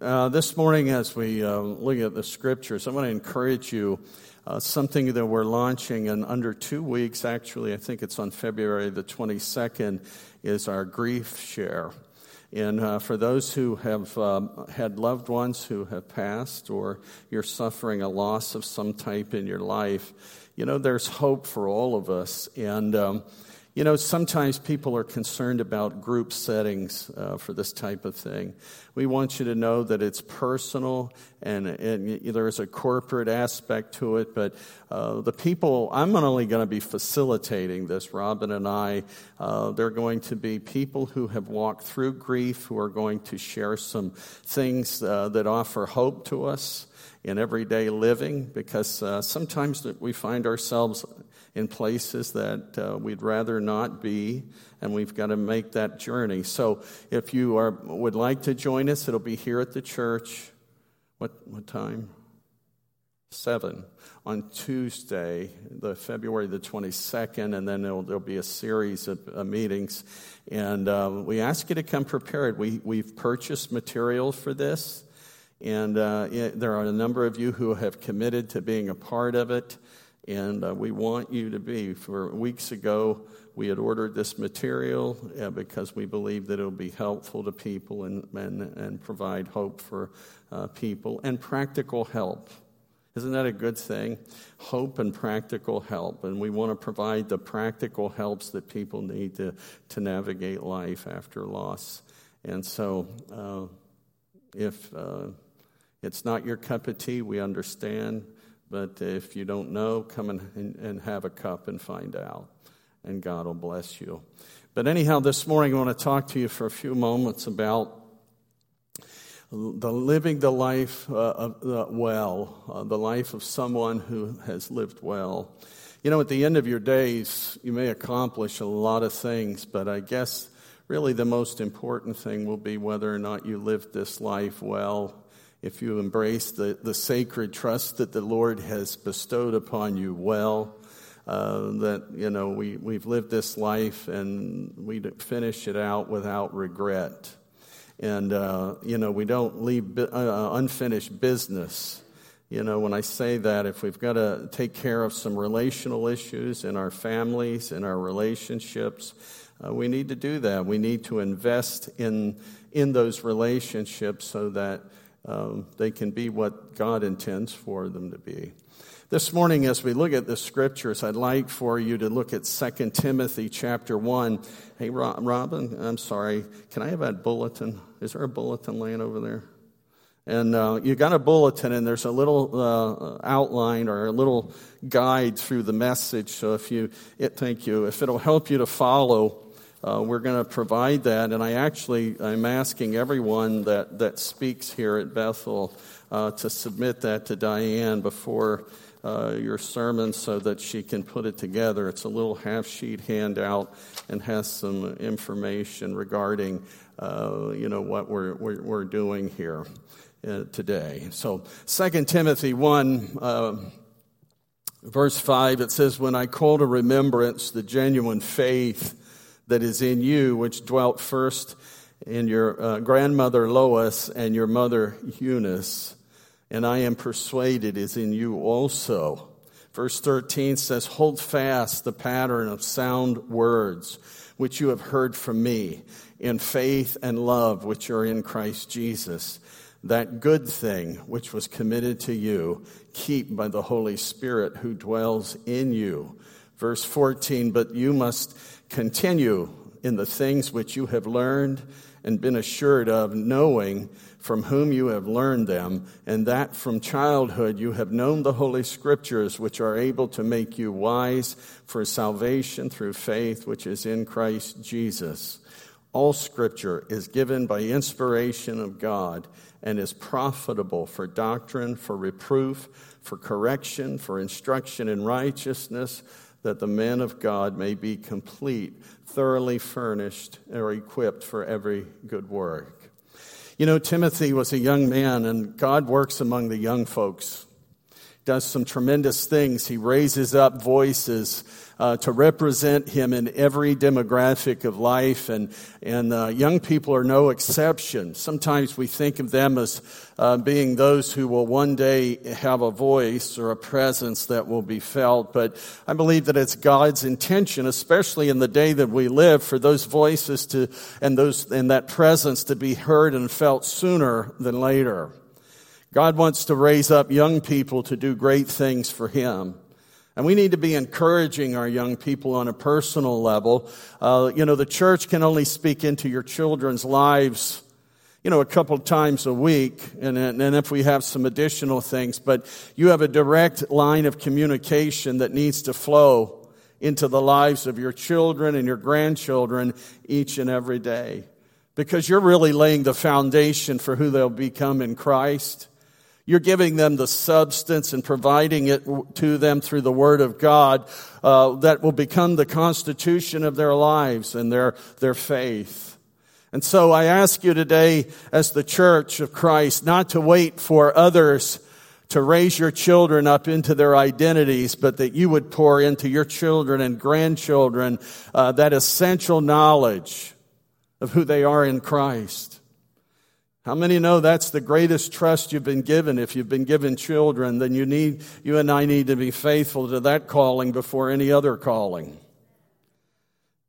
Uh, this morning, as we uh, look at the scriptures, I want to encourage you uh, something that we're launching in under two weeks. Actually, I think it's on February the 22nd, is our grief share. And uh, for those who have um, had loved ones who have passed, or you're suffering a loss of some type in your life, you know, there's hope for all of us. And um, you know, sometimes people are concerned about group settings uh, for this type of thing. We want you to know that it's personal and, and there's a corporate aspect to it, but uh, the people, I'm only going to be facilitating this, Robin and I, uh, they're going to be people who have walked through grief, who are going to share some things uh, that offer hope to us in everyday living because uh, sometimes we find ourselves in places that uh, we'd rather not be, and we've got to make that journey. So, if you are would like to join us, it'll be here at the church. What what time? Seven on Tuesday, the February the twenty second, and then there'll, there'll, be a series of uh, meetings. And uh, we ask you to come prepared. We we've purchased material for this, and uh, it, there are a number of you who have committed to being a part of it and uh, we want you to be. For weeks ago, we had ordered this material uh, because we believe that it will be helpful to people and, and, and provide hope for uh, people and practical help. Isn't that a good thing? Hope and practical help. And we want to provide the practical helps that people need to, to navigate life after loss. And so, uh, if uh, it's not your cup of tea, we understand. But if you don't know, come and, and have a cup and find out. And God will bless you. But anyhow, this morning I want to talk to you for a few moments about the living the life uh, uh, well, uh, the life of someone who has lived well. You know, at the end of your days, you may accomplish a lot of things, but I guess really the most important thing will be whether or not you lived this life well if you embrace the, the sacred trust that the Lord has bestowed upon you well, uh, that, you know, we, we've lived this life and we finish it out without regret. And, uh, you know, we don't leave uh, unfinished business. You know, when I say that, if we've got to take care of some relational issues in our families, in our relationships, uh, we need to do that. We need to invest in, in those relationships so that um, they can be what God intends for them to be. This morning, as we look at the scriptures, I'd like for you to look at 2 Timothy chapter 1. Hey, Robin, I'm sorry. Can I have that bulletin? Is there a bulletin laying over there? And uh, you got a bulletin, and there's a little uh, outline or a little guide through the message. So if you, it, thank you. If it'll help you to follow uh, we're going to provide that. And I actually, I'm asking everyone that, that speaks here at Bethel uh, to submit that to Diane before uh, your sermon so that she can put it together. It's a little half sheet handout and has some information regarding, uh, you know, what we're, we're, we're doing here uh, today. So 2 Timothy 1, uh, verse 5, it says, When I call to remembrance the genuine faith that is in you, which dwelt first in your uh, grandmother Lois and your mother Eunice, and I am persuaded is in you also. Verse 13 says, Hold fast the pattern of sound words which you have heard from me in faith and love which are in Christ Jesus. That good thing which was committed to you, keep by the Holy Spirit who dwells in you. Verse 14, but you must Continue in the things which you have learned and been assured of, knowing from whom you have learned them, and that from childhood you have known the Holy Scriptures, which are able to make you wise for salvation through faith which is in Christ Jesus. All Scripture is given by inspiration of God and is profitable for doctrine, for reproof, for correction, for instruction in righteousness that the men of God may be complete, thoroughly furnished, or equipped for every good work. You know, Timothy was a young man, and God works among the young folks. does some tremendous things. He raises up voices uh, to represent him in every demographic of life, and and uh, young people are no exception. Sometimes we think of them as uh, being those who will one day have a voice or a presence that will be felt, but I believe that it's God's intention, especially in the day that we live, for those voices to and those and that presence to be heard and felt sooner than later. God wants to raise up young people to do great things for Him. And we need to be encouraging our young people on a personal level. Uh, you know, the church can only speak into your children's lives, you know, a couple times a week, and, and if we have some additional things, but you have a direct line of communication that needs to flow into the lives of your children and your grandchildren each and every day. Because you're really laying the foundation for who they'll become in Christ. You're giving them the substance and providing it to them through the Word of God uh, that will become the constitution of their lives and their, their faith. And so I ask you today, as the church of Christ, not to wait for others to raise your children up into their identities, but that you would pour into your children and grandchildren uh, that essential knowledge of who they are in Christ. How many know that's the greatest trust you've been given? If you've been given children, then you need, you and I need to be faithful to that calling before any other calling.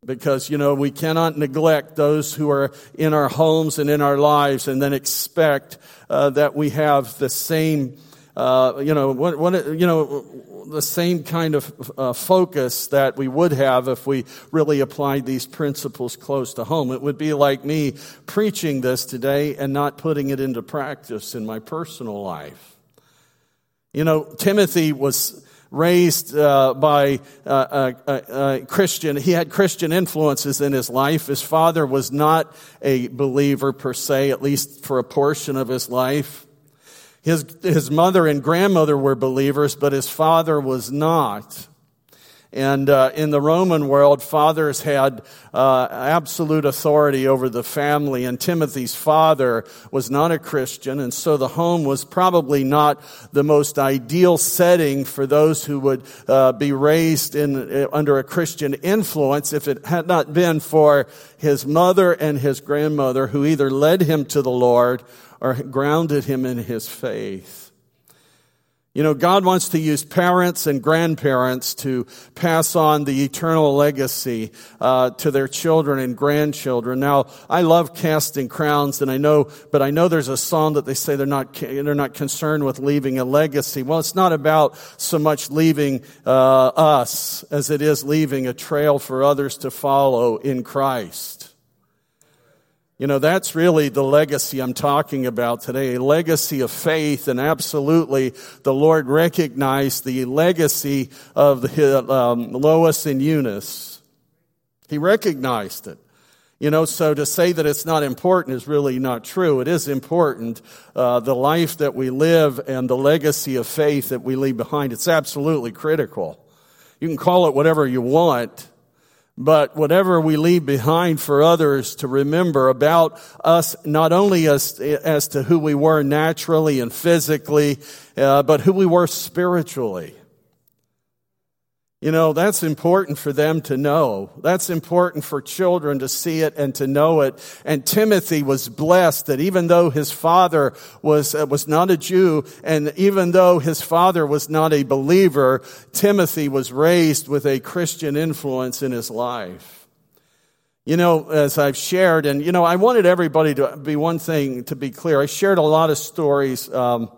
Because, you know, we cannot neglect those who are in our homes and in our lives and then expect uh, that we have the same, uh, you know, what, what, you know, the same kind of uh, focus that we would have if we really applied these principles close to home. It would be like me preaching this today and not putting it into practice in my personal life. You know, Timothy was raised uh, by uh, a, a, a, Christian. He had Christian influences in his life. His father was not a believer per se, at least for a portion of his life. His, his mother and grandmother were believers, but his father was not. And uh, in the Roman world, fathers had uh, absolute authority over the family, and Timothy's father was not a Christian, and so the home was probably not the most ideal setting for those who would uh, be raised in uh, under a Christian influence if it had not been for his mother and his grandmother who either led him to the Lord or grounded him in his faith. You know, God wants to use parents and grandparents to pass on the eternal legacy uh, to their children and grandchildren. Now, I love Casting Crowns, and I know, but I know there's a song that they say they're not they're not concerned with leaving a legacy. Well, it's not about so much leaving uh, us as it is leaving a trail for others to follow in Christ. You know, that's really the legacy I'm talking about today, a legacy of faith, and absolutely the Lord recognized the legacy of the, um, Lois and Eunice. He recognized it. You know, so to say that it's not important is really not true. It is important. Uh, the life that we live and the legacy of faith that we leave behind, it's absolutely critical. You can call it whatever you want. But whatever we leave behind for others to remember about us, not only as, as to who we were naturally and physically, uh, but who we were spiritually. You know, that's important for them to know. That's important for children to see it and to know it. And Timothy was blessed that even though his father was, uh, was not a Jew and even though his father was not a believer, Timothy was raised with a Christian influence in his life. You know, as I've shared, and you know, I wanted everybody to be one thing to be clear. I shared a lot of stories, um,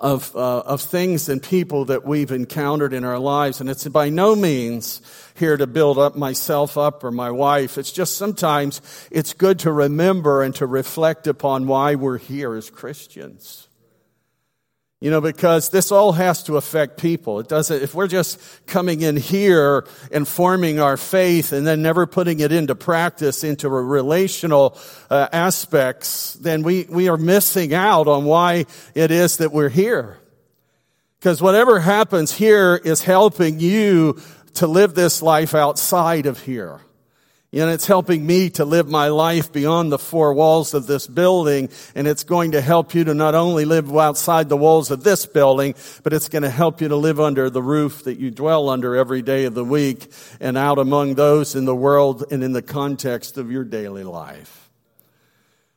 of, uh, of things and people that we've encountered in our lives. And it's by no means here to build up myself up or my wife. It's just sometimes it's good to remember and to reflect upon why we're here as Christians. You know, because this all has to affect people. It doesn't, if we're just coming in here and forming our faith and then never putting it into practice, into relational uh, aspects, then we, we are missing out on why it is that we're here. Because whatever happens here is helping you to live this life outside of here. Know, it's helping me to live my life beyond the four walls of this building, and it's going to help you to not only live outside the walls of this building, but it's going to help you to live under the roof that you dwell under every day of the week and out among those in the world and in the context of your daily life.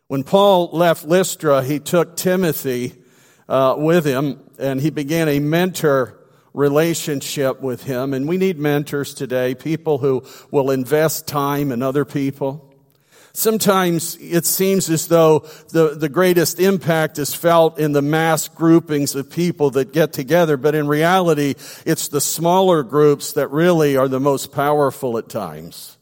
When Paul left Lystra, he took Timothy uh, with him, and he began a mentor relationship with Him. And we need mentors today, people who will invest time in other people. Sometimes it seems as though the, the greatest impact is felt in the mass groupings of people that get together, but in reality, it's the smaller groups that really are the most powerful at times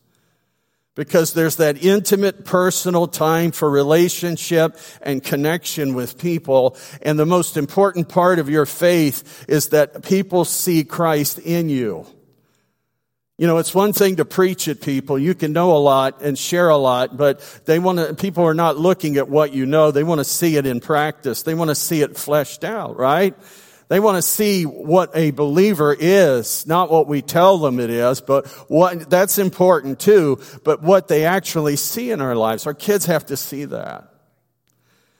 because there's that intimate personal time for relationship and connection with people. And the most important part of your faith is that people see Christ in you. You know, it's one thing to preach at people. You can know a lot and share a lot, but they want to, people are not looking at what you know. They want to see it in practice. They want to see it fleshed out, right? They want to see what a believer is, not what we tell them it is, but what, that's important too, but what they actually see in our lives. Our kids have to see that.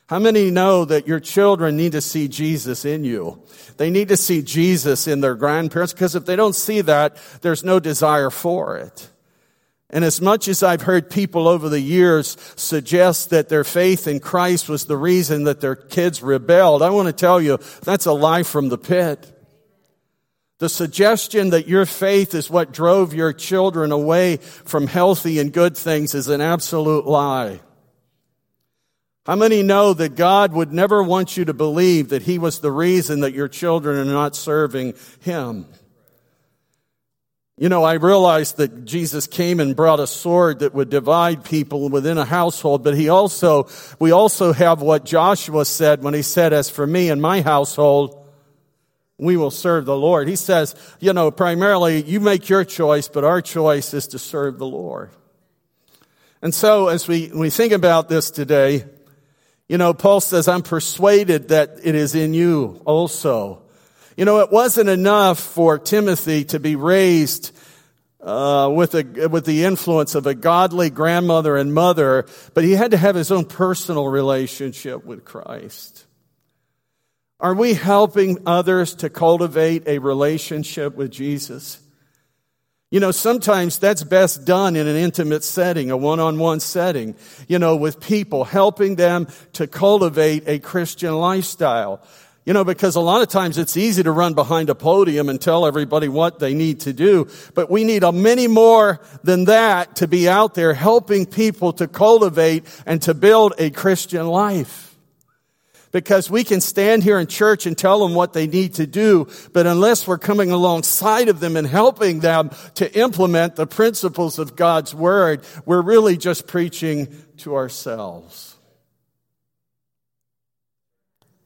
How many know that your children need to see Jesus in you? They need to see Jesus in their grandparents because if they don't see that, there's no desire for it. And as much as I've heard people over the years suggest that their faith in Christ was the reason that their kids rebelled, I want to tell you that's a lie from the pit. The suggestion that your faith is what drove your children away from healthy and good things is an absolute lie. How many know that God would never want you to believe that He was the reason that your children are not serving Him? You know, I realized that Jesus came and brought a sword that would divide people within a household, but he also, we also have what Joshua said when he said, as for me and my household, we will serve the Lord. He says, you know, primarily you make your choice, but our choice is to serve the Lord. And so as we, we think about this today, you know, Paul says, I'm persuaded that it is in you also. You know, it wasn't enough for Timothy to be raised uh, with, a, with the influence of a godly grandmother and mother, but he had to have his own personal relationship with Christ. Are we helping others to cultivate a relationship with Jesus? You know, sometimes that's best done in an intimate setting, a one-on-one setting, you know, with people, helping them to cultivate a Christian lifestyle. You know, because a lot of times it's easy to run behind a podium and tell everybody what they need to do, but we need a many more than that to be out there helping people to cultivate and to build a Christian life. Because we can stand here in church and tell them what they need to do, but unless we're coming alongside of them and helping them to implement the principles of God's Word, we're really just preaching to ourselves.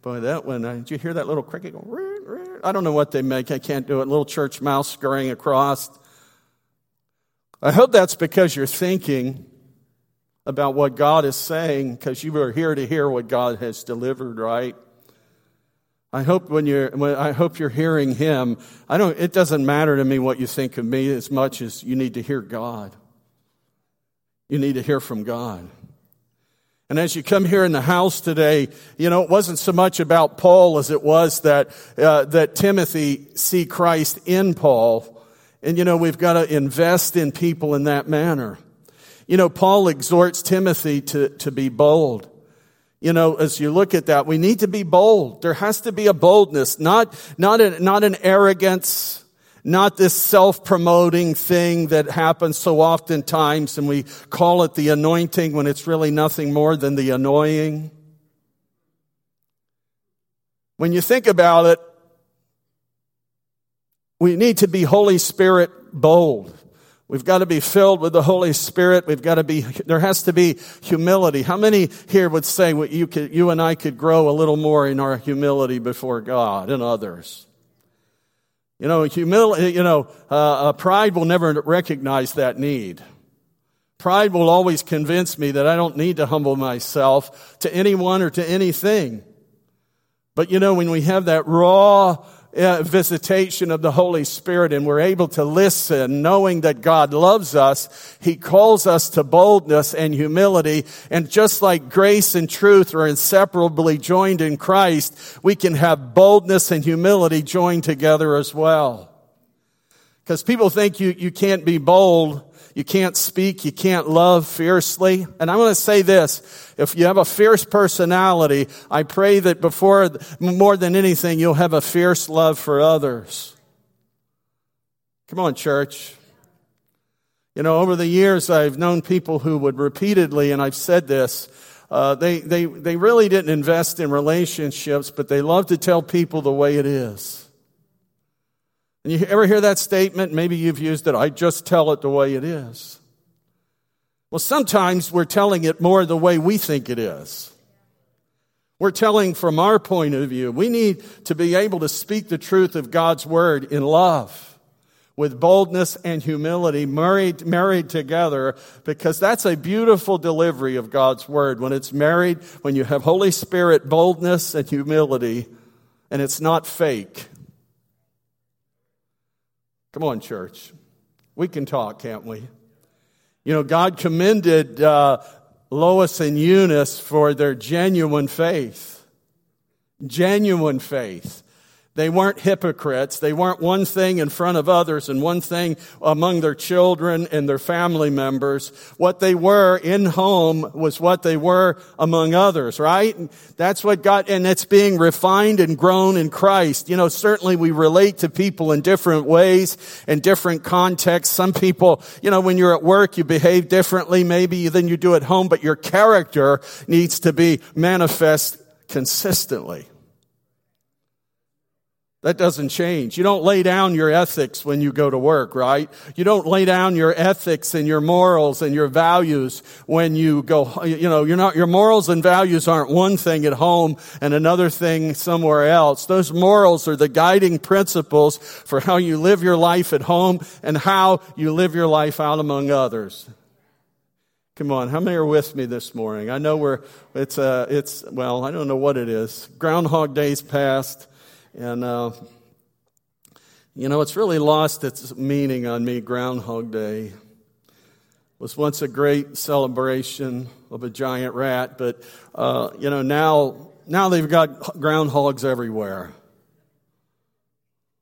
Boy, that one, uh, did you hear that little cricket go? I don't know what they make. I can't do it. Little church mouse scurrying across. I hope that's because you're thinking about what God is saying because you are here to hear what God has delivered, right? I hope when you're, when, I hope you're hearing Him. I don't, it doesn't matter to me what you think of me as much as you need to hear God. You need to hear from God. And as you come here in the house today, you know, it wasn't so much about Paul as it was that, uh, that Timothy see Christ in Paul. And you know, we've got to invest in people in that manner. You know, Paul exhorts Timothy to, to be bold. You know, as you look at that, we need to be bold. There has to be a boldness, not, not, not an arrogance, not this self-promoting thing that happens so oftentimes and we call it the anointing when it's really nothing more than the annoying. When you think about it, we need to be Holy Spirit bold. We've got to be filled with the Holy Spirit. We've got to be, there has to be humility. How many here would say what you could, you and I could grow a little more in our humility before God and others? You know, humility, you know, uh, uh, pride will never recognize that need. Pride will always convince me that I don't need to humble myself to anyone or to anything. But you know, when we have that raw, uh, visitation of the Holy Spirit and we're able to listen, knowing that God loves us, He calls us to boldness and humility. And just like grace and truth are inseparably joined in Christ, we can have boldness and humility joined together as well. Because people think you, you can't be bold you can't speak. You can't love fiercely. And I'm going to say this. If you have a fierce personality, I pray that before, more than anything, you'll have a fierce love for others. Come on, church. You know, over the years, I've known people who would repeatedly, and I've said this, uh, they, they, they really didn't invest in relationships, but they love to tell people the way it is. And you ever hear that statement? Maybe you've used it. I just tell it the way it is. Well, sometimes we're telling it more the way we think it is. We're telling from our point of view. We need to be able to speak the truth of God's word in love with boldness and humility married, married together because that's a beautiful delivery of God's word. When it's married, when you have Holy Spirit boldness and humility and it's not fake. Come on, church. We can talk, can't we? You know, God commended uh, Lois and Eunice for their genuine faith. Genuine faith. They weren't hypocrites. They weren't one thing in front of others and one thing among their children and their family members. What they were in home was what they were among others, right? And That's what God, and it's being refined and grown in Christ. You know, certainly we relate to people in different ways, in different contexts. Some people, you know, when you're at work, you behave differently maybe than you do at home, but your character needs to be manifest consistently. That doesn't change. You don't lay down your ethics when you go to work, right? You don't lay down your ethics and your morals and your values when you go, you know, you're not, your morals and values aren't one thing at home and another thing somewhere else. Those morals are the guiding principles for how you live your life at home and how you live your life out among others. Come on, how many are with me this morning? I know we're, it's, uh, it's, well, I don't know what it is. Groundhog Day's past. And, uh, you know, it's really lost its meaning on me, Groundhog Day. was once a great celebration of a giant rat, but, uh, you know, now, now they've got groundhogs everywhere.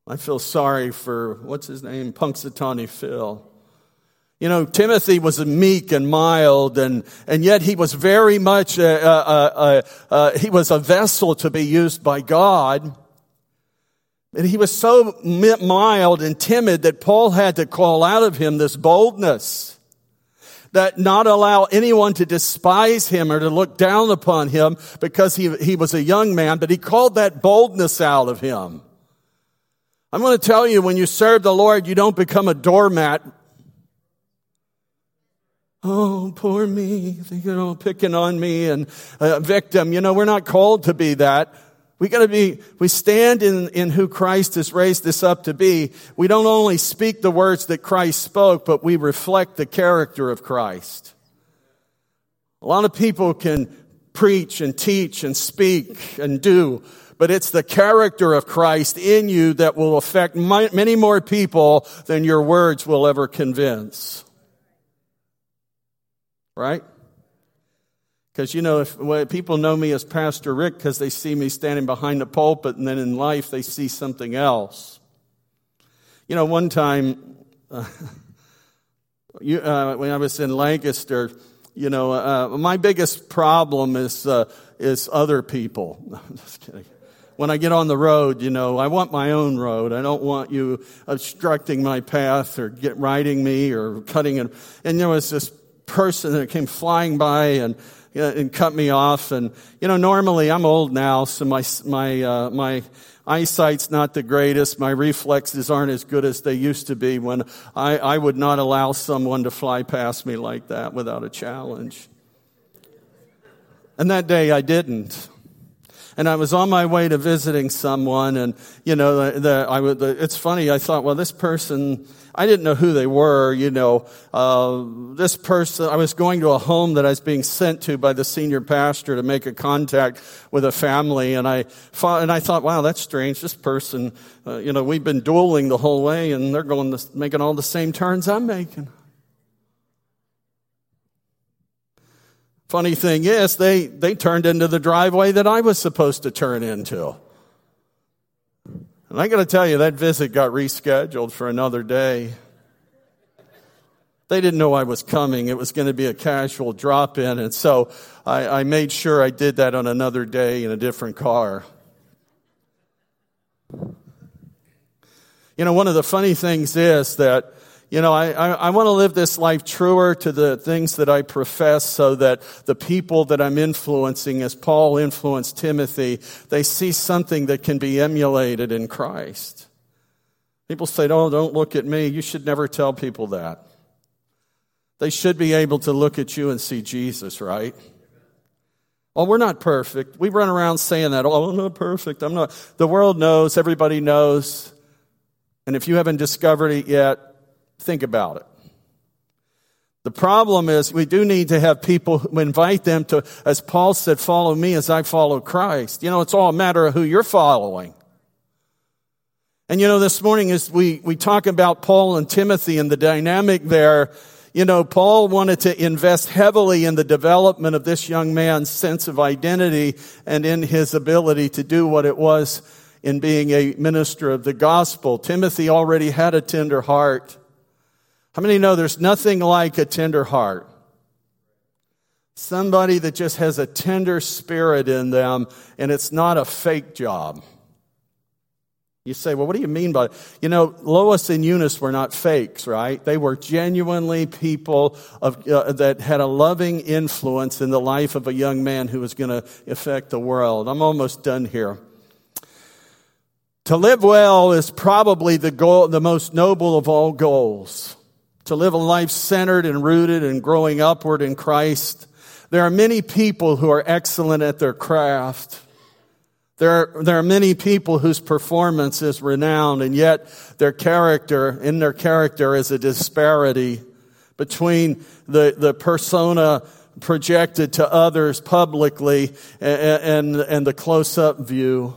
I feel sorry for, what's his name? Punxsutawney Phil. You know, Timothy was meek and mild, and, and yet he was very much, a, a, a, he was a vessel to be used by God. And he was so mild and timid that Paul had to call out of him this boldness that not allow anyone to despise him or to look down upon him because he, he was a young man, but he called that boldness out of him. I'm going to tell you, when you serve the Lord, you don't become a doormat. Oh, poor me, you know, picking on me and a victim. You know, we're not called to be that. We gotta be, we stand in, in who Christ has raised us up to be. We don't only speak the words that Christ spoke, but we reflect the character of Christ. A lot of people can preach and teach and speak and do, but it's the character of Christ in you that will affect many more people than your words will ever convince. Right? Because, you know, if well, people know me as Pastor Rick because they see me standing behind the pulpit and then in life they see something else. You know, one time, uh, you, uh, when I was in Lancaster, you know, uh, my biggest problem is, uh, is other people. I'm just kidding. When I get on the road, you know, I want my own road. I don't want you obstructing my path or get riding me or cutting it. And there was this person that came flying by and and cut me off. And, you know, normally I'm old now, so my, my, uh, my eyesight's not the greatest. My reflexes aren't as good as they used to be when I, I would not allow someone to fly past me like that without a challenge. And that day I didn't. And I was on my way to visiting someone and, you know, the, the, I would, the, it's funny. I thought, well, this person, I didn't know who they were, you know. Uh, this person, I was going to a home that I was being sent to by the senior pastor to make a contact with a family, and I thought, and I thought, wow, that's strange. This person, uh, you know, we've been dueling the whole way, and they're going to, making all the same turns I'm making. Funny thing is, they, they turned into the driveway that I was supposed to turn into. And I got to tell you, that visit got rescheduled for another day. They didn't know I was coming. It was going to be a casual drop in. And so I, I made sure I did that on another day in a different car. You know, one of the funny things is that you know, I, I, I want to live this life truer to the things that I profess so that the people that I'm influencing, as Paul influenced Timothy, they see something that can be emulated in Christ. People say, oh, don't look at me. You should never tell people that. They should be able to look at you and see Jesus, right? Oh, we're not perfect. We run around saying that. Oh, I'm not perfect. I'm not. The world knows. Everybody knows. And if you haven't discovered it yet, Think about it. The problem is we do need to have people who invite them to, as Paul said, follow me as I follow Christ. You know, it's all a matter of who you're following. And you know, this morning as we, we talk about Paul and Timothy and the dynamic there, you know, Paul wanted to invest heavily in the development of this young man's sense of identity and in his ability to do what it was in being a minister of the gospel. Timothy already had a tender heart. How many know there's nothing like a tender heart? Somebody that just has a tender spirit in them and it's not a fake job. You say, well, what do you mean by it? You know, Lois and Eunice were not fakes, right? They were genuinely people of, uh, that had a loving influence in the life of a young man who was going to affect the world. I'm almost done here. To live well is probably the goal, the most noble of all goals to live a life centered and rooted and growing upward in Christ. There are many people who are excellent at their craft. There are, there are many people whose performance is renowned and yet their character, in their character is a disparity between the, the persona projected to others publicly and, and, and the close-up view.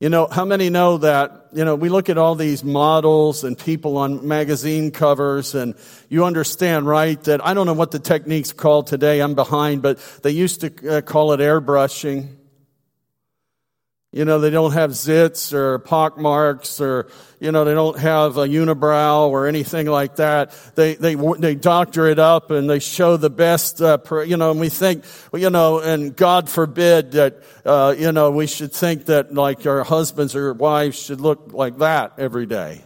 You know, how many know that, you know, we look at all these models and people on magazine covers and you understand, right, that I don't know what the technique's called today, I'm behind, but they used to uh, call it airbrushing. You know, they don't have zits or pock marks or, you know, they don't have a unibrow or anything like that. They, they, they doctor it up and they show the best, uh, you know, and we think, you know, and God forbid that, uh, you know, we should think that like our husbands or wives should look like that every day.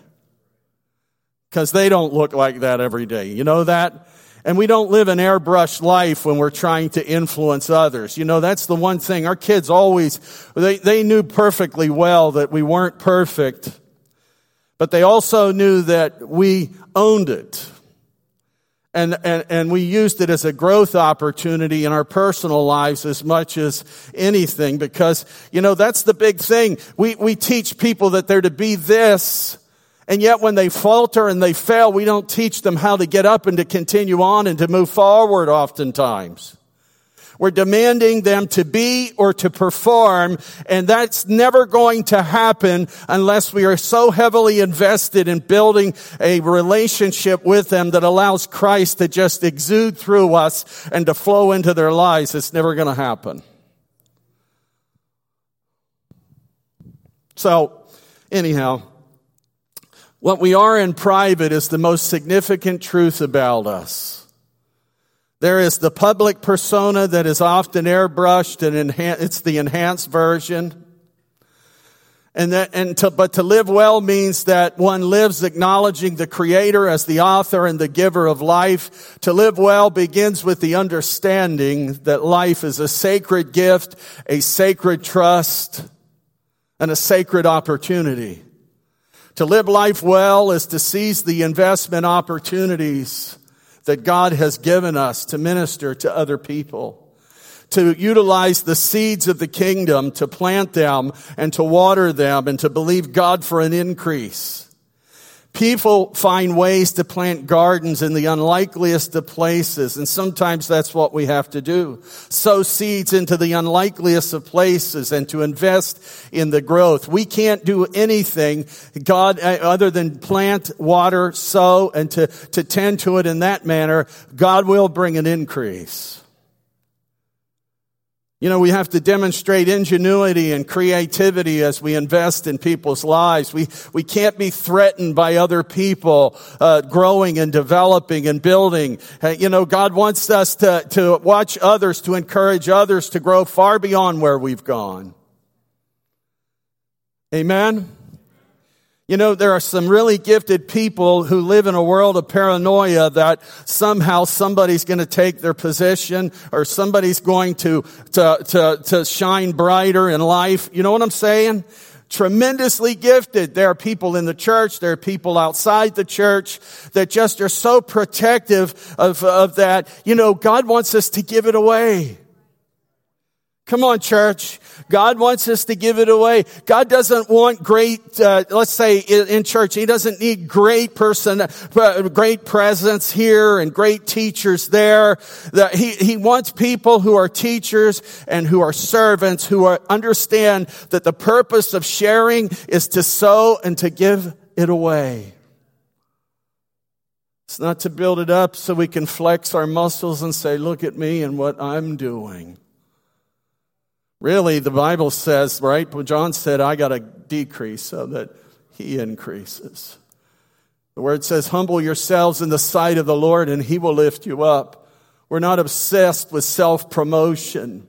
Cause they don't look like that every day. You know that? And we don't live an airbrushed life when we're trying to influence others. You know, that's the one thing. Our kids always, they, they knew perfectly well that we weren't perfect, but they also knew that we owned it. And, and, and we used it as a growth opportunity in our personal lives as much as anything because, you know, that's the big thing. We, we teach people that they're to be this and yet when they falter and they fail, we don't teach them how to get up and to continue on and to move forward oftentimes. We're demanding them to be or to perform, and that's never going to happen unless we are so heavily invested in building a relationship with them that allows Christ to just exude through us and to flow into their lives. It's never going to happen. So, anyhow, what we are in private is the most significant truth about us. There is the public persona that is often airbrushed and enhan- it's the enhanced version. And that, and to, but to live well means that one lives acknowledging the creator as the author and the giver of life. To live well begins with the understanding that life is a sacred gift, a sacred trust, and a sacred opportunity. To live life well is to seize the investment opportunities that God has given us to minister to other people. to utilize the seeds of the kingdom, to plant them and to water them and to believe God for an increase. People find ways to plant gardens in the unlikeliest of places, and sometimes that's what we have to do. Sow seeds into the unlikeliest of places and to invest in the growth. We can't do anything, God, uh, other than plant, water, sow, and to, to tend to it in that manner. God will bring an increase. You know, we have to demonstrate ingenuity and creativity as we invest in people's lives. We, we can't be threatened by other people uh, growing and developing and building. Uh, you know, God wants us to, to watch others, to encourage others to grow far beyond where we've gone. Amen? You know, there are some really gifted people who live in a world of paranoia that somehow somebody's going to take their position or somebody's going to, to, to, to shine brighter in life. You know what I'm saying? tremendously gifted. There are people in the church, there are people outside the church that just are so protective of, of that. You know, God wants us to give it away. Come on, church. God wants us to give it away. God doesn't want great, uh, let's say in, in, church, He doesn't need great person, uh, great presence here and great teachers there. He, he wants people who are teachers and who are servants who are, understand that the purpose of sharing is to sow and to give it away. It's not to build it up so we can flex our muscles and say, look at me and what I'm doing. Really, the Bible says, right? John said, I got to decrease so that he increases. The word says, humble yourselves in the sight of the Lord and he will lift you up. We're not obsessed with self promotion.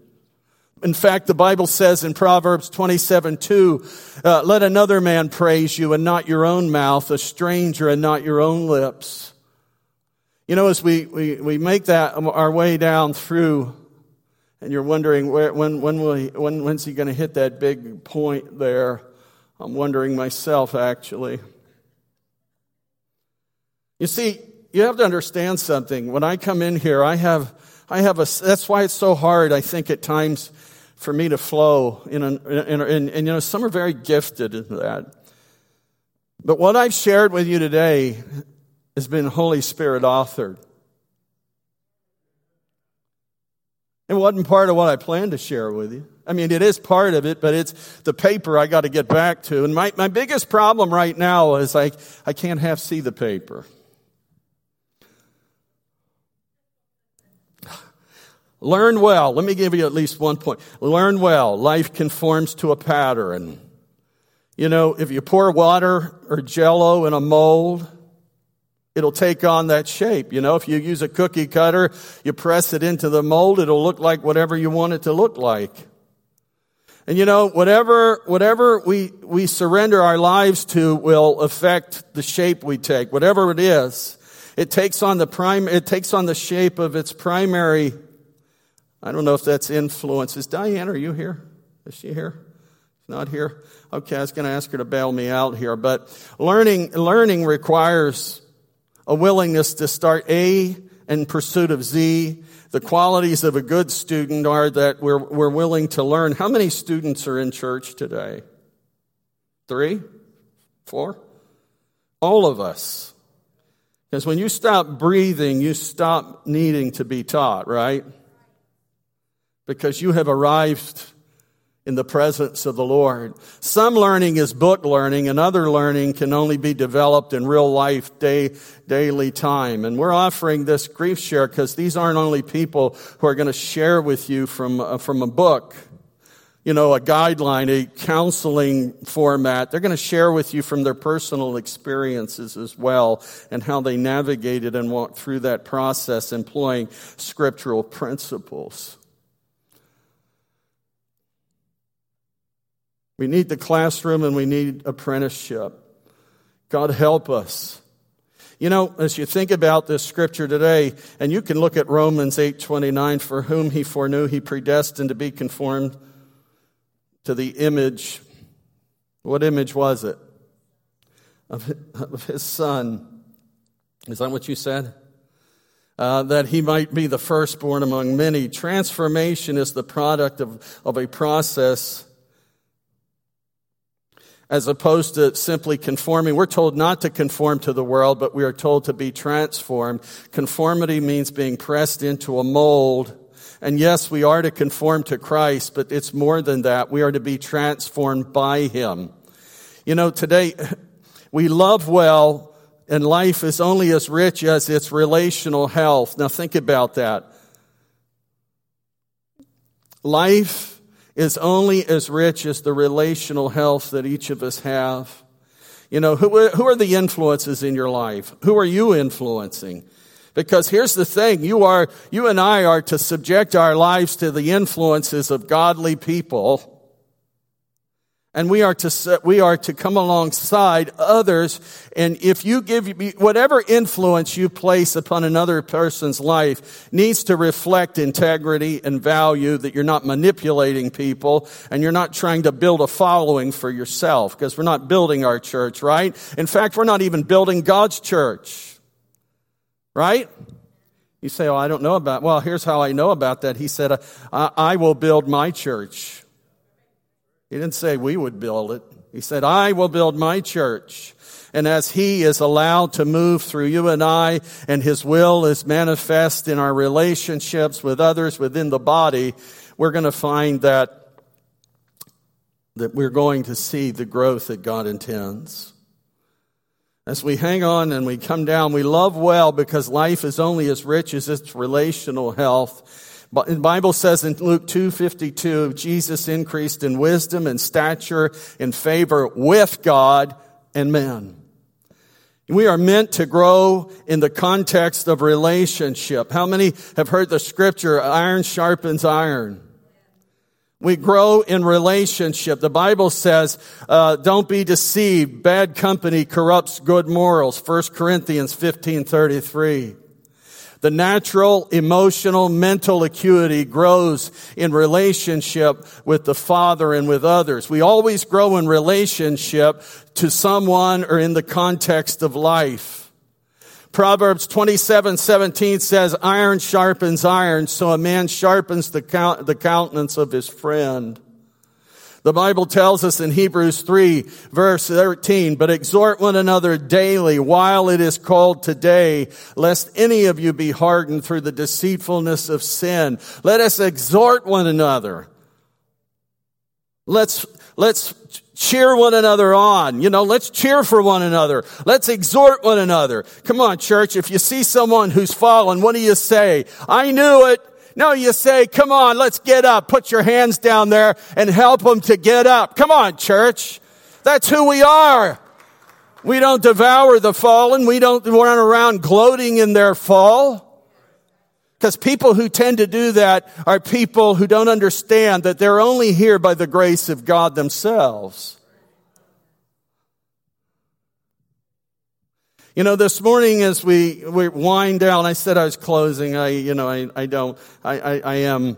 In fact, the Bible says in Proverbs 27 2, uh, let another man praise you and not your own mouth, a stranger and not your own lips. You know, as we, we, we make that our way down through and you're wondering where, when, when will he, when, when's he going to hit that big point there? I'm wondering myself, actually. You see, you have to understand something. When I come in here, I have, I have a, that's why it's so hard, I think, at times for me to flow. In, an, in, in, and, you know, some are very gifted in that. But what I've shared with you today has been Holy Spirit authored. It wasn't part of what I planned to share with you. I mean, it is part of it, but it's the paper I got to get back to. And my, my biggest problem right now is like, I can't half see the paper. Learn well. Let me give you at least one point. Learn well. Life conforms to a pattern. You know, if you pour water or jello in a mold, it'll take on that shape. You know, if you use a cookie cutter, you press it into the mold, it'll look like whatever you want it to look like. And you know, whatever, whatever we, we surrender our lives to will affect the shape we take. Whatever it is, it takes on the prime, it takes on the shape of its primary, I don't know if that's influence. Is Diane, are you here? Is she here? Not here? Okay, I was going to ask her to bail me out here, but learning, learning requires a willingness to start A in pursuit of Z. The qualities of a good student are that we're, we're willing to learn. How many students are in church today? Three? Four? All of us. Because when you stop breathing, you stop needing to be taught, right? Because you have arrived in the presence of the Lord. Some learning is book learning and other learning can only be developed in real life day, daily time. And we're offering this grief share because these aren't only people who are going to share with you from, uh, from a book, you know, a guideline, a counseling format. They're going to share with you from their personal experiences as well and how they navigated and walked through that process employing scriptural principles. We need the classroom and we need apprenticeship. God help us. You know, as you think about this scripture today, and you can look at Romans 8:29, for whom he foreknew, he predestined to be conformed to the image. What image was it? Of his son. Is that what you said? uh, that he might be the firstborn among many. Transformation is the product of, of a process as opposed to simply conforming. We're told not to conform to the world, but we are told to be transformed. Conformity means being pressed into a mold. And yes, we are to conform to Christ, but it's more than that. We are to be transformed by Him. You know, today we love well and life is only as rich as its relational health. Now think about that. Life is only as rich as the relational health that each of us have. You know, who, who are the influences in your life? Who are you influencing? Because here's the thing, you are, you and I are to subject our lives to the influences of godly people and we are to we are to come alongside others. And if you give whatever influence you place upon another person's life needs to reflect integrity and value that you're not manipulating people and you're not trying to build a following for yourself because we're not building our church right? In fact we're not even building God's church right? You say oh I don't know about well here's how I know about that. He said I, I will build my church he didn't say we would build it. He said, I will build my church. And as He is allowed to move through you and I, and His will is manifest in our relationships with others within the body, we're going to find that, that we're going to see the growth that God intends. As we hang on and we come down, we love well because life is only as rich as its relational health. The Bible says in Luke 2:52, Jesus increased in wisdom and stature in favor with God and men. We are meant to grow in the context of relationship. How many have heard the scripture, iron sharpens iron? We grow in relationship. The Bible says, uh, don't be deceived. Bad company corrupts good morals. 1 Corinthians 15, 33. The natural, emotional, mental acuity grows in relationship with the Father and with others. We always grow in relationship to someone or in the context of life. Proverbs 27, 17 says, iron sharpens iron, so a man sharpens the, count, the countenance of his friend. The Bible tells us in Hebrews 3 verse 13, but exhort one another daily while it is called today, lest any of you be hardened through the deceitfulness of sin. Let us exhort one another. Let's, let's cheer one another on. You know, let's cheer for one another. Let's exhort one another. Come on, church. If you see someone who's fallen, what do you say? I knew it. No, you say, come on, let's get up. Put your hands down there and help them to get up. Come on, church. That's who we are. We don't devour the fallen. We don't run around gloating in their fall. Because people who tend to do that are people who don't understand that they're only here by the grace of God themselves. You know, this morning as we, we wind down, I said I was closing. I, you know, I, I don't, I, I, I am.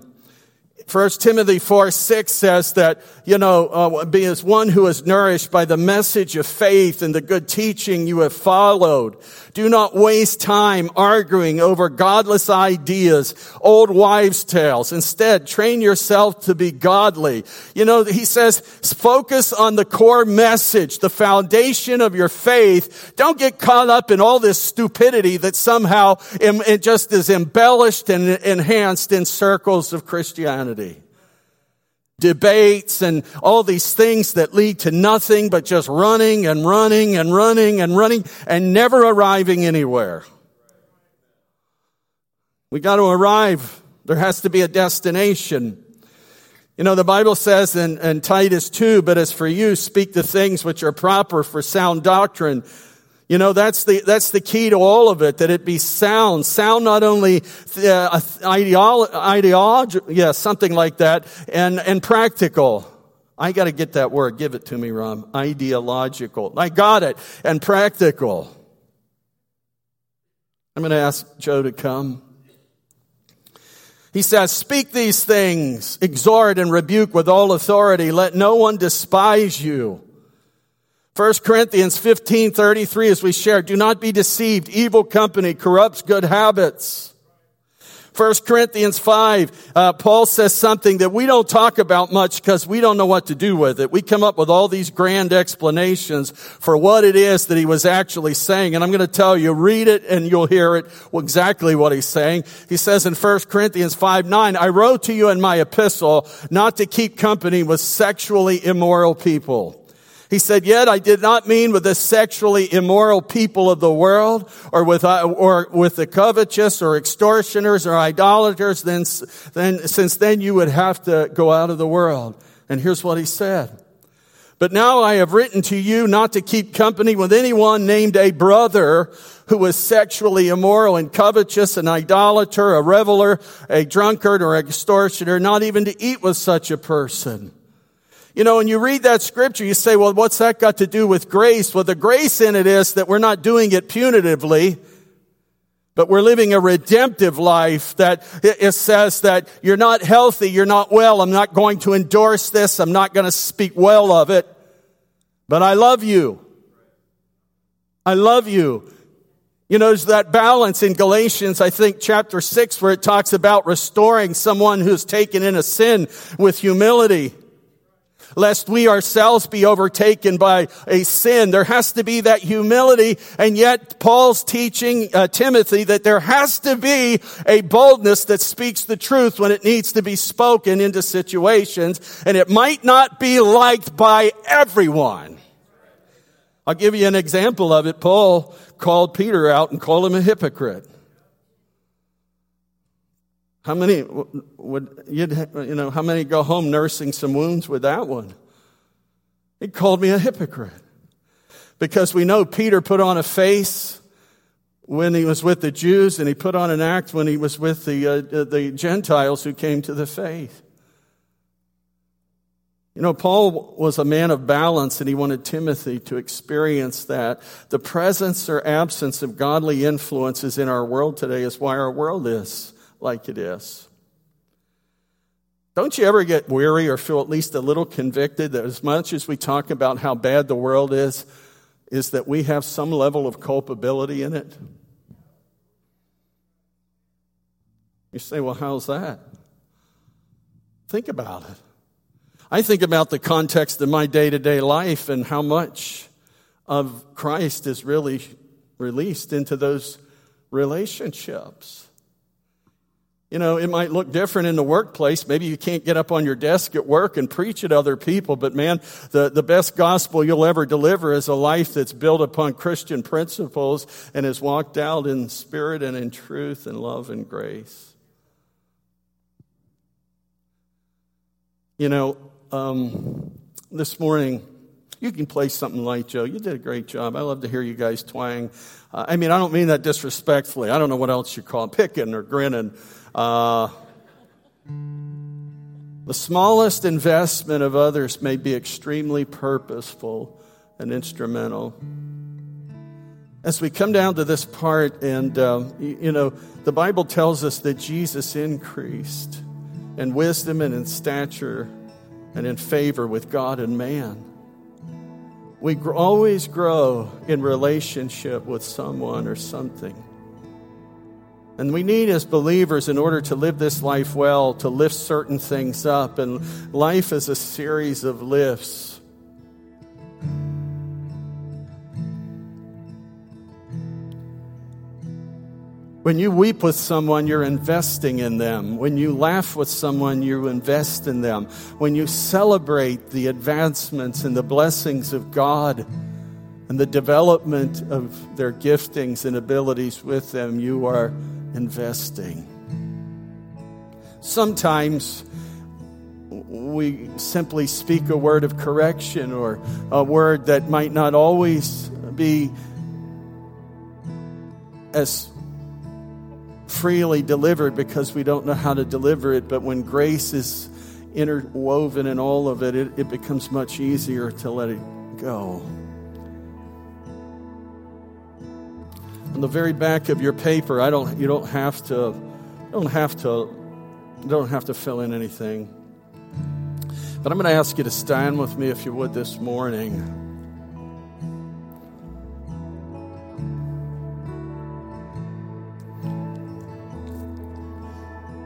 First Timothy 4, 6 says that, you know, uh, be as one who is nourished by the message of faith and the good teaching you have followed. Do not waste time arguing over godless ideas, old wives' tales. Instead, train yourself to be godly. You know, he says, focus on the core message, the foundation of your faith. Don't get caught up in all this stupidity that somehow it just is embellished and enhanced in circles of Christianity debates and all these things that lead to nothing but just running and running and running and running and never arriving anywhere. We got to arrive. There has to be a destination. You know, the Bible says in, in Titus 2, but as for you, speak the things which are proper for sound doctrine you know, that's the, that's the key to all of it, that it be sound. Sound not only uh, ideolo- ideology, yeah, something like that, and, and practical. I gotta get that word. Give it to me, Ron. Ideological. I got it. And practical. I'm gonna ask Joe to come. He says, speak these things, exhort and rebuke with all authority. Let no one despise you. 1 Corinthians 15, 33, as we share, do not be deceived. Evil company corrupts good habits. 1 Corinthians 5, uh, Paul says something that we don't talk about much because we don't know what to do with it. We come up with all these grand explanations for what it is that he was actually saying. And I'm going to tell you, read it and you'll hear it exactly what he's saying. He says in 1 Corinthians 5, 9, I wrote to you in my epistle not to keep company with sexually immoral people he said, yet I did not mean with the sexually immoral people of the world or with, uh, or with the covetous or extortioners or idolaters. Then, then, since then you would have to go out of the world. And here's what he said. But now I have written to you not to keep company with anyone named a brother who is sexually immoral and covetous, an idolater, a reveler, a drunkard, or extortioner, not even to eat with such a person. You know, when you read that scripture, you say, well, what's that got to do with grace? Well, the grace in it is that we're not doing it punitively, but we're living a redemptive life that it says that you're not healthy, you're not well, I'm not going to endorse this, I'm not going to speak well of it, but I love you. I love you. You know, there's that balance in Galatians, I think chapter six, where it talks about restoring someone who's taken in a sin with humility lest we ourselves be overtaken by a sin. There has to be that humility. And yet Paul's teaching uh, Timothy that there has to be a boldness that speaks the truth when it needs to be spoken into situations. And it might not be liked by everyone. I'll give you an example of it. Paul called Peter out and called him a hypocrite. How many would you know? How many go home nursing some wounds with that one? He called me a hypocrite because we know Peter put on a face when he was with the Jews, and he put on an act when he was with the uh, the Gentiles who came to the faith. You know, Paul was a man of balance and he wanted Timothy to experience that. The presence or absence of godly influences in our world today is why our world is like it is. Don't you ever get weary or feel at least a little convicted that as much as we talk about how bad the world is, is that we have some level of culpability in it? You say, well, how's that? Think about it. I think about the context of my day to day life and how much of Christ is really released into those relationships. You know, it might look different in the workplace. Maybe you can't get up on your desk at work and preach at other people, but man, the, the best gospel you'll ever deliver is a life that's built upon Christian principles and is walked out in spirit and in truth and love and grace. You know, um, this morning, you can play something light, Joe. You did a great job. I love to hear you guys twang. Uh, I mean, I don't mean that disrespectfully. I don't know what else you call it, picking or grinning. Uh, the smallest investment of others may be extremely purposeful and instrumental. As we come down to this part, and um, you, know, the Bible tells us that Jesus increased in wisdom and in stature and in favor with God and man. We gr- always grow in relationship with someone or something. And we need, as believers, in order to live this life well, to lift certain things up. And life is a series of lifts. When you weep with someone, you're investing in them. When you laugh with someone, you invest in them. When you celebrate the advancements and the blessings of God and the development of their giftings and abilities with them, you are investing. Sometimes we simply speak a word of correction or a word that might not always be as freely delivered because we don't know how to deliver it. But when grace is interwoven in all of it, it, it becomes much easier to let it go. on the very back of your paper. I don't, you don't have to, don't have to, don't have to fill in anything. But I'm going to ask you to stand with me if you would this morning.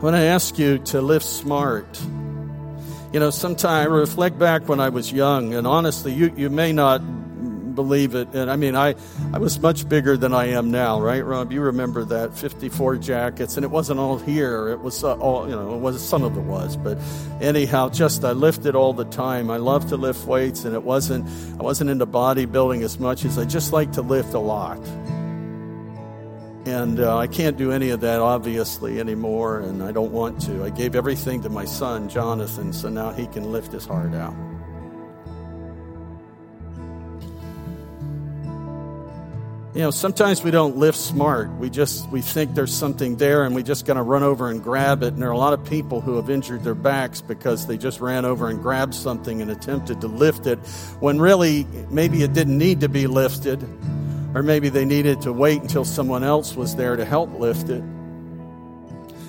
When I ask you to live smart, you know, sometimes I reflect back when I was young, and honestly, you, you may not believe it. And I mean, I, I was much bigger than I am now, right, Rob? You remember that 54 jackets, and it wasn't all here. It was uh, all, you know, it was some of it was, but anyhow, just I lifted all the time. I love to lift weights, and it wasn't I wasn't into bodybuilding as much as I just like to lift a lot. And uh, I can't do any of that, obviously, anymore, and I don't want to. I gave everything to my son, Jonathan, so now he can lift his heart out. You know, sometimes we don't lift smart. We just we think there's something there and we just gonna run over and grab it. And there are a lot of people who have injured their backs because they just ran over and grabbed something and attempted to lift it when really maybe it didn't need to be lifted, or maybe they needed to wait until someone else was there to help lift it.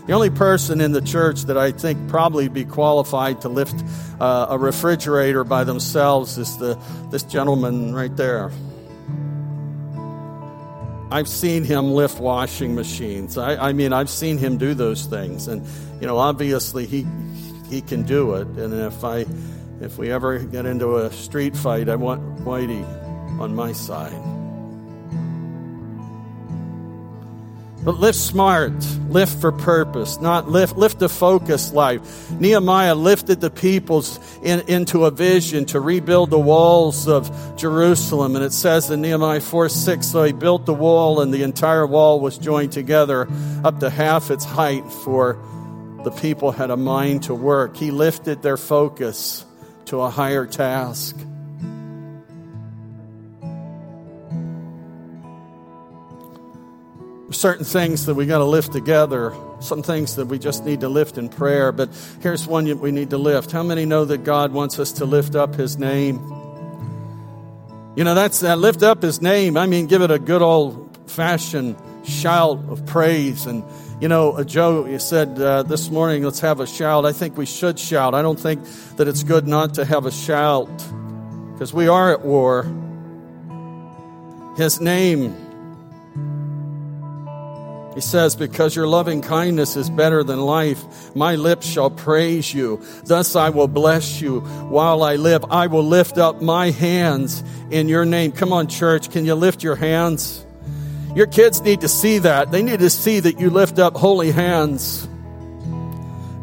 The only person in the church that I think probably be qualified to lift uh, a refrigerator by themselves is the this gentleman right there. I've seen him lift washing machines. I, I, mean, I've seen him do those things, and you know, obviously he he can do it. And if I if we ever get into a street fight, I want Whitey on my side. But lift smart, lift for purpose, not lift, lift a focused life. Nehemiah lifted the peoples in, into a vision to rebuild the walls of Jerusalem. And it says in Nehemiah 4 6, so he built the wall, and the entire wall was joined together up to half its height, for the people had a mind to work. He lifted their focus to a higher task. Certain things that we got to lift together, some things that we just need to lift in prayer. But here's one we need to lift. How many know that God wants us to lift up His name? You know, that's that lift up His name. I mean, give it a good old fashioned shout of praise. And, you know, uh, Joe said uh, this morning, let's have a shout. I think we should shout. I don't think that it's good not to have a shout because we are at war. His name he says, Because your loving kindness is better than life, my lips shall praise you. Thus I will bless you while I live. I will lift up my hands in your name. Come on, church, can you lift your hands? Your kids need to see that. They need to see that you lift up holy hands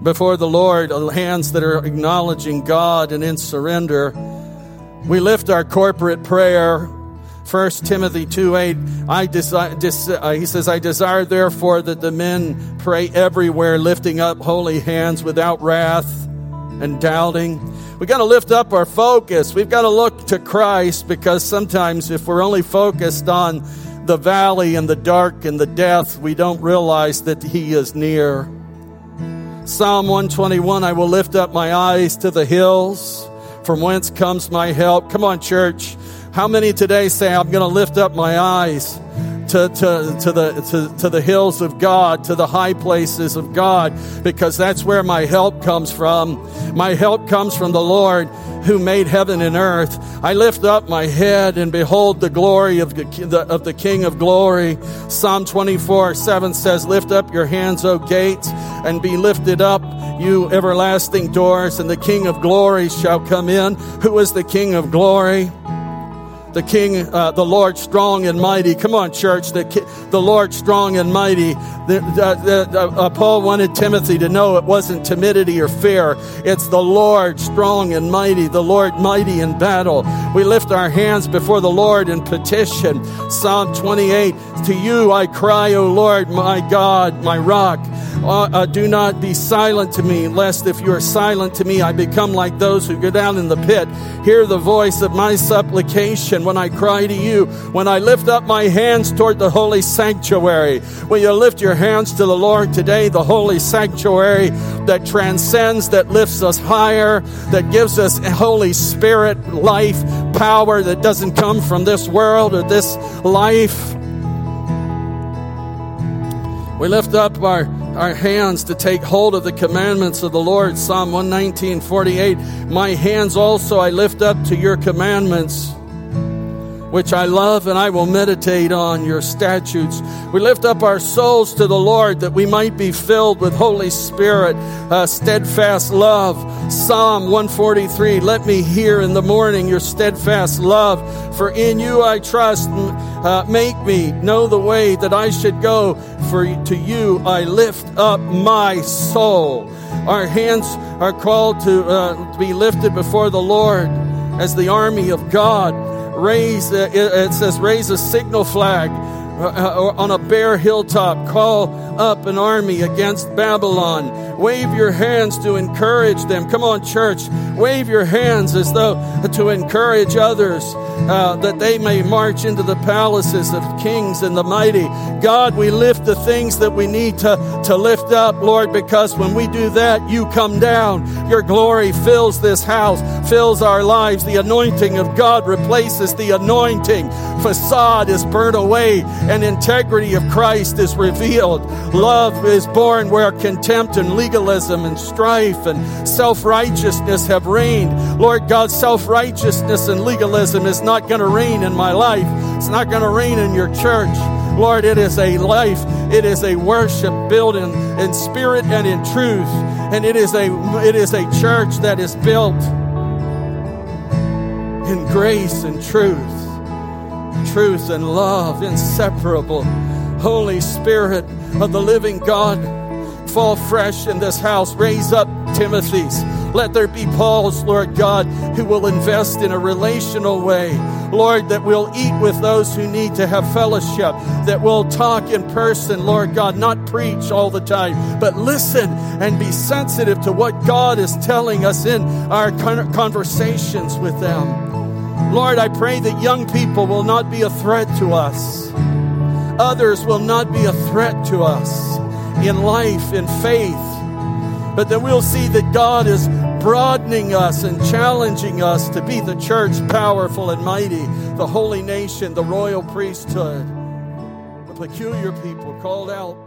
before the Lord, uh, hands that are acknowledging God and in surrender. We lift our corporate prayer 1 Timothy 2 8, I desire, uh, he says, I desire therefore that the men pray everywhere, lifting up holy hands without wrath and doubting. We got to lift up our focus. We've got to look to Christ because sometimes if we're only focused on the valley and the dark and the death, we don't realize that He is near. Psalm 121 I will lift up my eyes to the hills, from whence comes my help. Come on, church. How many today say, I'm going to lift up my eyes to, to, to, the, to, to the hills of God, to the high places of God, because that's where my help comes from. My help comes from the Lord who made heaven and earth. I lift up my head and behold the glory of the, of the King of glory. Psalm 24 7 says, Lift up your hands, O gates, and be lifted up, you everlasting doors, and the King of glory shall come in. Who is the King of glory? The King, uh, the Lord strong and mighty. Come on, church, the, the Lord strong and mighty. The, the, the, uh, Paul wanted Timothy to know it wasn't timidity or fear. It's the Lord strong and mighty, the Lord mighty in battle. We lift our hands before the Lord in petition. Psalm 28 To you I cry, O Lord, my God, my rock. Uh, uh, do not be silent to me, lest if you are silent to me, I become like those who go down in the pit. Hear the voice of my supplication when I cry to you, when I lift up my hands toward the holy sanctuary. Will you lift your hands to the Lord today, the holy sanctuary that transcends, that lifts us higher, that gives us Holy Spirit life, power that doesn't come from this world or this life? We lift up our our hands to take hold of the commandments of the Lord. Psalm 119, 48. My hands also I lift up to your commandments. Which I love, and I will meditate on your statutes. We lift up our souls to the Lord that we might be filled with Holy Spirit, uh, steadfast love. Psalm 143 Let me hear in the morning your steadfast love, for in you I trust. Uh, make me know the way that I should go, for to you I lift up my soul. Our hands are called to, uh, to be lifted before the Lord as the army of God. Raise, uh, it says, raise a signal flag uh, uh, on a bare hilltop. Call up an army against Babylon. Wave your hands to encourage them. Come on, church. Wave your hands as though to encourage others uh, that they may march into the palaces of kings and the mighty. God, we lift the things that we need to, to lift up, Lord, because when we do that, you come down. Your glory fills this house, fills our lives. The anointing of God replaces the anointing. Facade is burnt away and integrity of Christ is revealed. Love is born where contempt and legalism and strife and self righteousness have reigned. Lord God, self righteousness and legalism is not going to reign in my life, it's not going to reign in your church. Lord, it is a life, it is a worship built in, in spirit and in truth. And it is a it is a church that is built in grace and truth. Truth and love, inseparable. Holy Spirit of the living God, fall fresh in this house. Raise up Timothy's. Let there be Paul's, Lord God, who will invest in a relational way. Lord, that we'll eat with those who need to have fellowship, that we'll talk in person, Lord God, not preach all the time, but listen and be sensitive to what God is telling us in our conversations with them. Lord, I pray that young people will not be a threat to us others will not be a threat to us in life, in faith, but that we'll see that God is broadening us and challenging us to be the church, powerful and mighty, the holy nation, the royal priesthood, the peculiar people called out.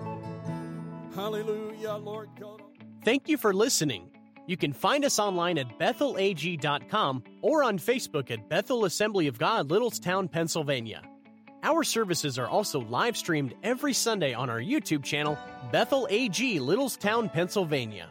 Hallelujah, Lord God. Thank you for listening. You can find us online at bethelag.com or on Facebook at Bethel Assembly of God, Littlestown, Pennsylvania. Our services are also live streamed every Sunday on our YouTube channel, Bethel AG, Littlestown, Pennsylvania.